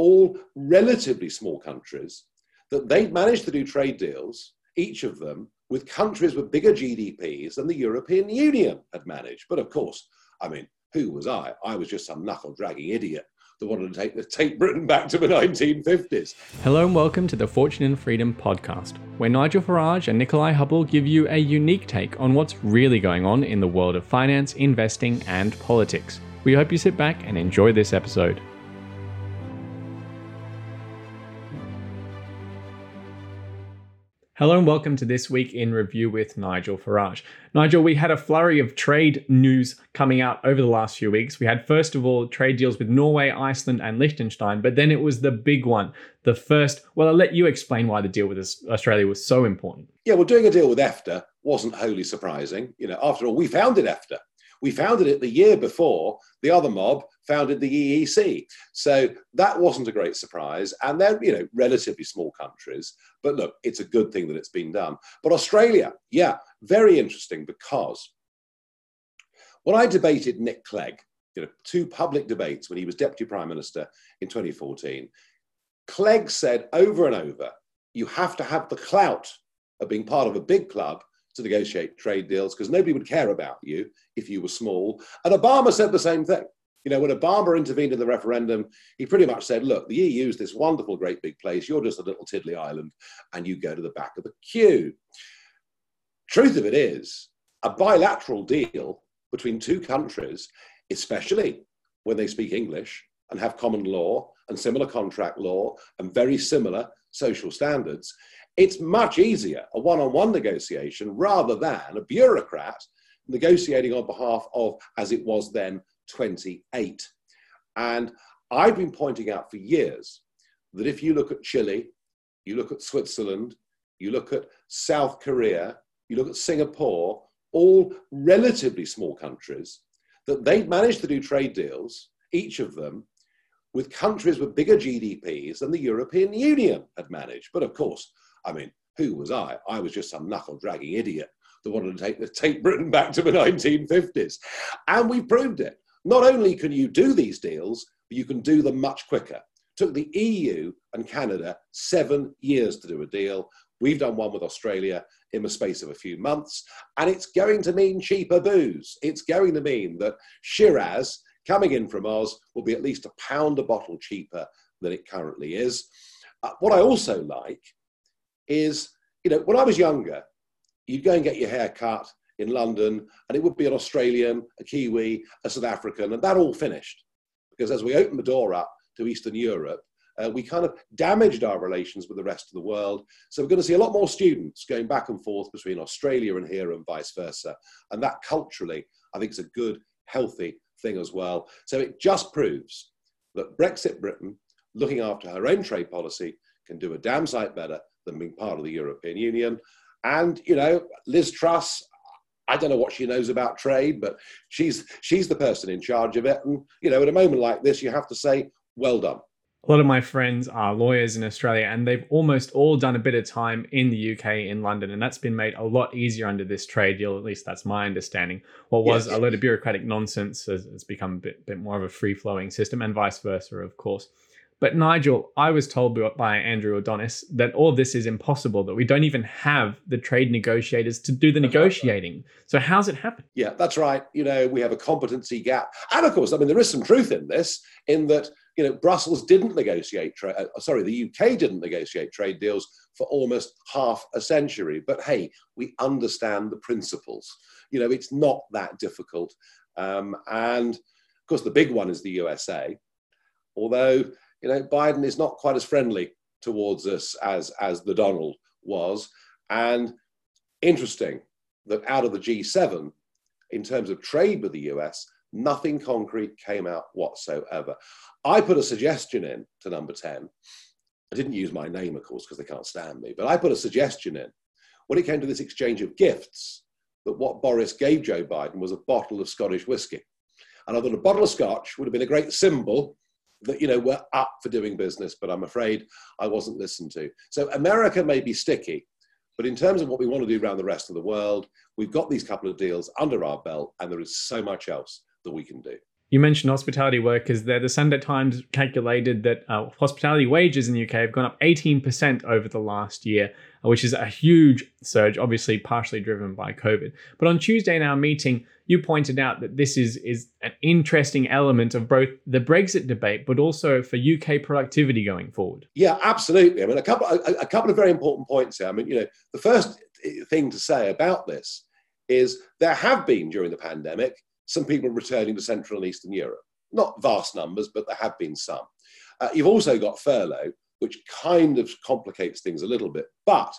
all relatively small countries, that they'd managed to do trade deals, each of them, with countries with bigger GDPs than the European Union had managed. But of course, I mean, who was I? I was just some knuckle dragging idiot that wanted to take, take Britain back to the 1950s. Hello and welcome to the Fortune and Freedom podcast, where Nigel Farage and Nikolai Hubble give you a unique take on what's really going on in the world of finance, investing, and politics. We hope you sit back and enjoy this episode. Hello and welcome to this week in review with Nigel Farage. Nigel, we had a flurry of trade news coming out over the last few weeks. We had, first of all, trade deals with Norway, Iceland, and Liechtenstein, but then it was the big one. The first, well, I'll let you explain why the deal with Australia was so important. Yeah, well, doing a deal with EFTA wasn't wholly surprising. You know, after all, we founded EFTA. We founded it the year before the other mob founded the EEC. So that wasn't a great surprise. And they're, you know, relatively small countries. But look, it's a good thing that it's been done. But Australia, yeah, very interesting because when I debated Nick Clegg, you know, two public debates when he was Deputy Prime Minister in 2014, Clegg said over and over, you have to have the clout of being part of a big club to negotiate trade deals because nobody would care about you if you were small. And Obama said the same thing. You know, when Obama intervened in the referendum, he pretty much said, look, the EU is this wonderful, great big place. You're just a little tiddly island and you go to the back of the queue. Truth of it is, a bilateral deal between two countries, especially when they speak English and have common law and similar contract law and very similar social standards, it's much easier a one on one negotiation rather than a bureaucrat negotiating on behalf of, as it was then, 28. And I've been pointing out for years that if you look at Chile, you look at Switzerland, you look at South Korea, you look at Singapore, all relatively small countries, that they've managed to do trade deals, each of them, with countries with bigger GDPs than the European Union had managed. But of course, I mean, who was I? I was just some knuckle dragging idiot that wanted to take, take Britain back to the 1950s. And we've proved it. Not only can you do these deals, but you can do them much quicker. It took the EU and Canada seven years to do a deal. We've done one with Australia in the space of a few months, and it's going to mean cheaper booze. It's going to mean that Shiraz coming in from Oz will be at least a pound a bottle cheaper than it currently is. Uh, what I also like is, you know, when I was younger, you'd go and get your hair cut in London, and it would be an Australian, a Kiwi, a South African, and that all finished. Because as we opened the door up to Eastern Europe, uh, we kind of damaged our relations with the rest of the world. So we're going to see a lot more students going back and forth between Australia and here and vice versa. And that culturally, I think, is a good, healthy thing as well. So it just proves that Brexit Britain, looking after her own trade policy, can do a damn sight better than being part of the European Union. And, you know, Liz Truss, I don't know what she knows about trade, but she's, she's the person in charge of it. And, you know, at a moment like this, you have to say, well done. A lot of my friends are lawyers in Australia, and they've almost all done a bit of time in the UK, in London, and that's been made a lot easier under this trade deal. At least that's my understanding. What was yes. a lot of bureaucratic nonsense has, has become a bit, bit more of a free flowing system, and vice versa, of course. But Nigel, I was told by Andrew Adonis that all of this is impossible, that we don't even have the trade negotiators to do the negotiating. So how's it happen? Yeah, that's right. You know, we have a competency gap. And of course, I mean, there is some truth in this, in that, you know, Brussels didn't negotiate, tra- uh, sorry, the UK didn't negotiate trade deals for almost half a century. But hey, we understand the principles. You know, it's not that difficult. Um, and of course, the big one is the USA. Although you know, Biden is not quite as friendly towards us as, as the Donald was. And interesting that out of the G7, in terms of trade with the US, nothing concrete came out whatsoever. I put a suggestion in to number 10. I didn't use my name, of course, because they can't stand me, but I put a suggestion in when it came to this exchange of gifts that what Boris gave Joe Biden was a bottle of Scottish whiskey. And I thought a bottle of scotch would have been a great symbol that you know were up for doing business, but I'm afraid I wasn't listened to. So America may be sticky, but in terms of what we want to do around the rest of the world, we've got these couple of deals under our belt, and there is so much else that we can do. You mentioned hospitality workers there. The Sunday Times calculated that uh, hospitality wages in the UK have gone up 18% over the last year, which is a huge surge, obviously partially driven by COVID. But on Tuesday in our meeting, you pointed out that this is, is an interesting element of both the Brexit debate, but also for UK productivity going forward. Yeah, absolutely. I mean, a couple, a, a couple of very important points here. I mean, you know, the first thing to say about this is there have been during the pandemic some people returning to Central and Eastern Europe. Not vast numbers, but there have been some. Uh, you've also got furlough, which kind of complicates things a little bit. But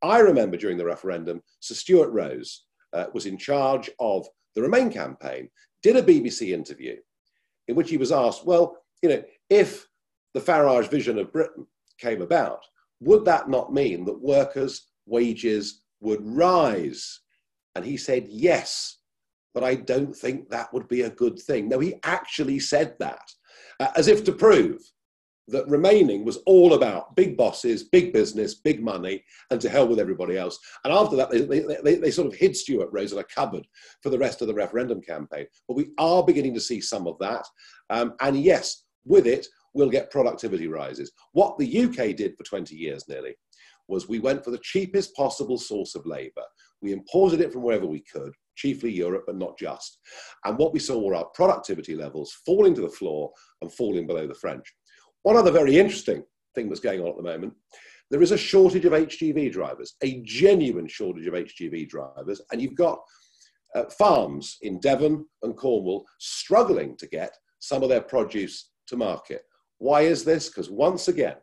I remember during the referendum, Sir Stuart Rose uh, was in charge of the Remain campaign, did a BBC interview in which he was asked, well, you know, if the Farage vision of Britain came about, would that not mean that workers' wages would rise? And he said, yes, but I don't think that would be a good thing. No, he actually said that uh, as if to prove that remaining was all about big bosses, big business, big money, and to hell with everybody else. And after that, they, they, they, sort of hid Stuart Rose in a cupboard for the rest of the referendum campaign. But we are beginning to see some of that. Um, and yes, with it, we'll get productivity rises. What the UK did for 20 years nearly was we went for the cheapest possible source of labour. We imported it from wherever we could chiefly Europe, but not just. And what we saw were our productivity levels falling to the floor and falling below the French. One other very interesting thing that's going on at the moment there is a shortage of HGV drivers, a genuine shortage of HGV drivers, and you've got uh, farms in Devon and Cornwall struggling to get some of their produce to market. Why is this? Because once again,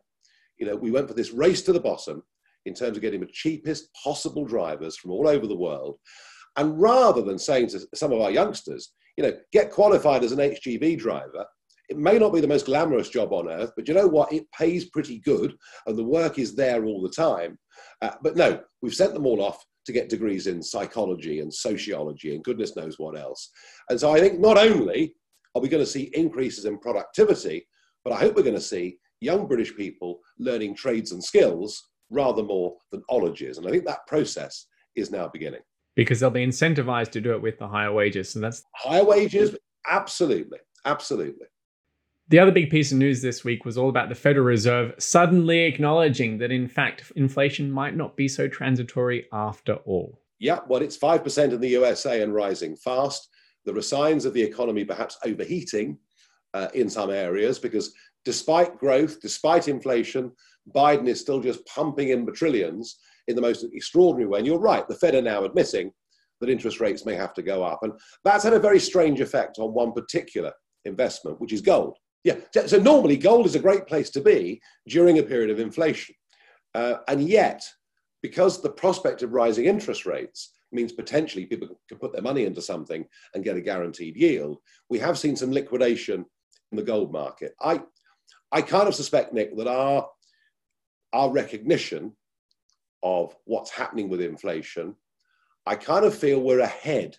you know, we went for this race to the bottom in terms of getting the cheapest possible drivers from all over the world. And rather than saying to some of our youngsters, you know, get qualified as an HGV driver, it may not be the most glamorous job on earth, but you know what? It pays pretty good and the work is there all the time. Uh, but no, we've sent them all off to get degrees in psychology and sociology and goodness knows what else. And so I think not only are we going to see increases in productivity, but I hope we're going to see young British people learning trades and skills rather more than ologies. And I think that process is now beginning because they'll be incentivized to do it with the higher wages. So that's higher wages, absolutely, absolutely. The other big piece of news this week was all about the Federal Reserve suddenly acknowledging that, in fact, inflation might not be so transitory after all. Yeah, well, it's 5% in the USA and rising fast. There are signs of the economy perhaps overheating uh, in some areas because despite growth, despite inflation, Biden is still just pumping in the trillions in the most extraordinary way. And you're right, the Fed are now admitting that interest rates may have to go up. And that's had a very strange effect on one particular investment, which is gold. Yeah, so normally gold is a great place to be during a period of inflation. Uh, and yet, because the prospect of rising interest rates means potentially people can put their money into something and get a guaranteed yield, we have seen some liquidation in the gold market. I, I kind of suspect, Nick, that our, our recognition of what's happening with inflation, I kind of feel we're ahead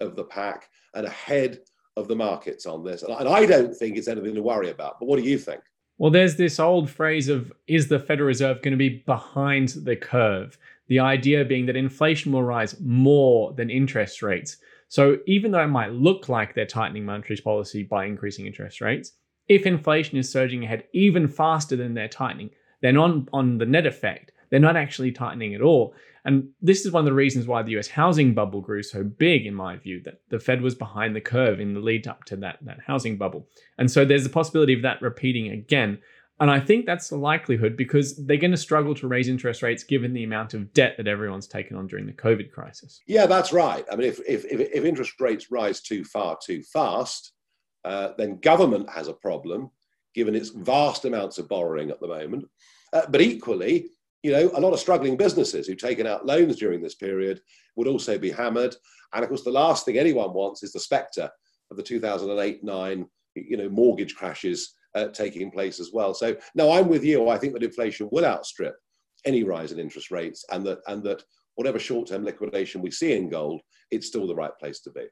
of the pack and ahead of the markets on this. And I don't think it's anything to worry about. But what do you think? Well, there's this old phrase of is the Federal Reserve going to be behind the curve? The idea being that inflation will rise more than interest rates. So even though it might look like they're tightening monetary policy by increasing interest rates, if inflation is surging ahead even faster than they're tightening, then on, on the net effect, they're not actually tightening at all. And this is one of the reasons why the US housing bubble grew so big, in my view, that the Fed was behind the curve in the lead up to that, that housing bubble. And so there's a possibility of that repeating again. And I think that's the likelihood because they're going to struggle to raise interest rates given the amount of debt that everyone's taken on during the COVID crisis. Yeah, that's right. I mean, if, if, if, if interest rates rise too far too fast, uh, then government has a problem given its vast amounts of borrowing at the moment. Uh, but equally, you know, a lot of struggling businesses who've taken out loans during this period would also be hammered. And of course, the last thing anyone wants is the spectre of the 2008-9, you know, mortgage crashes uh, taking place as well. So, no, I'm with you. I think that inflation will outstrip any rise in interest rates, and that and that whatever short-term liquidation we see in gold, it's still the right place to be.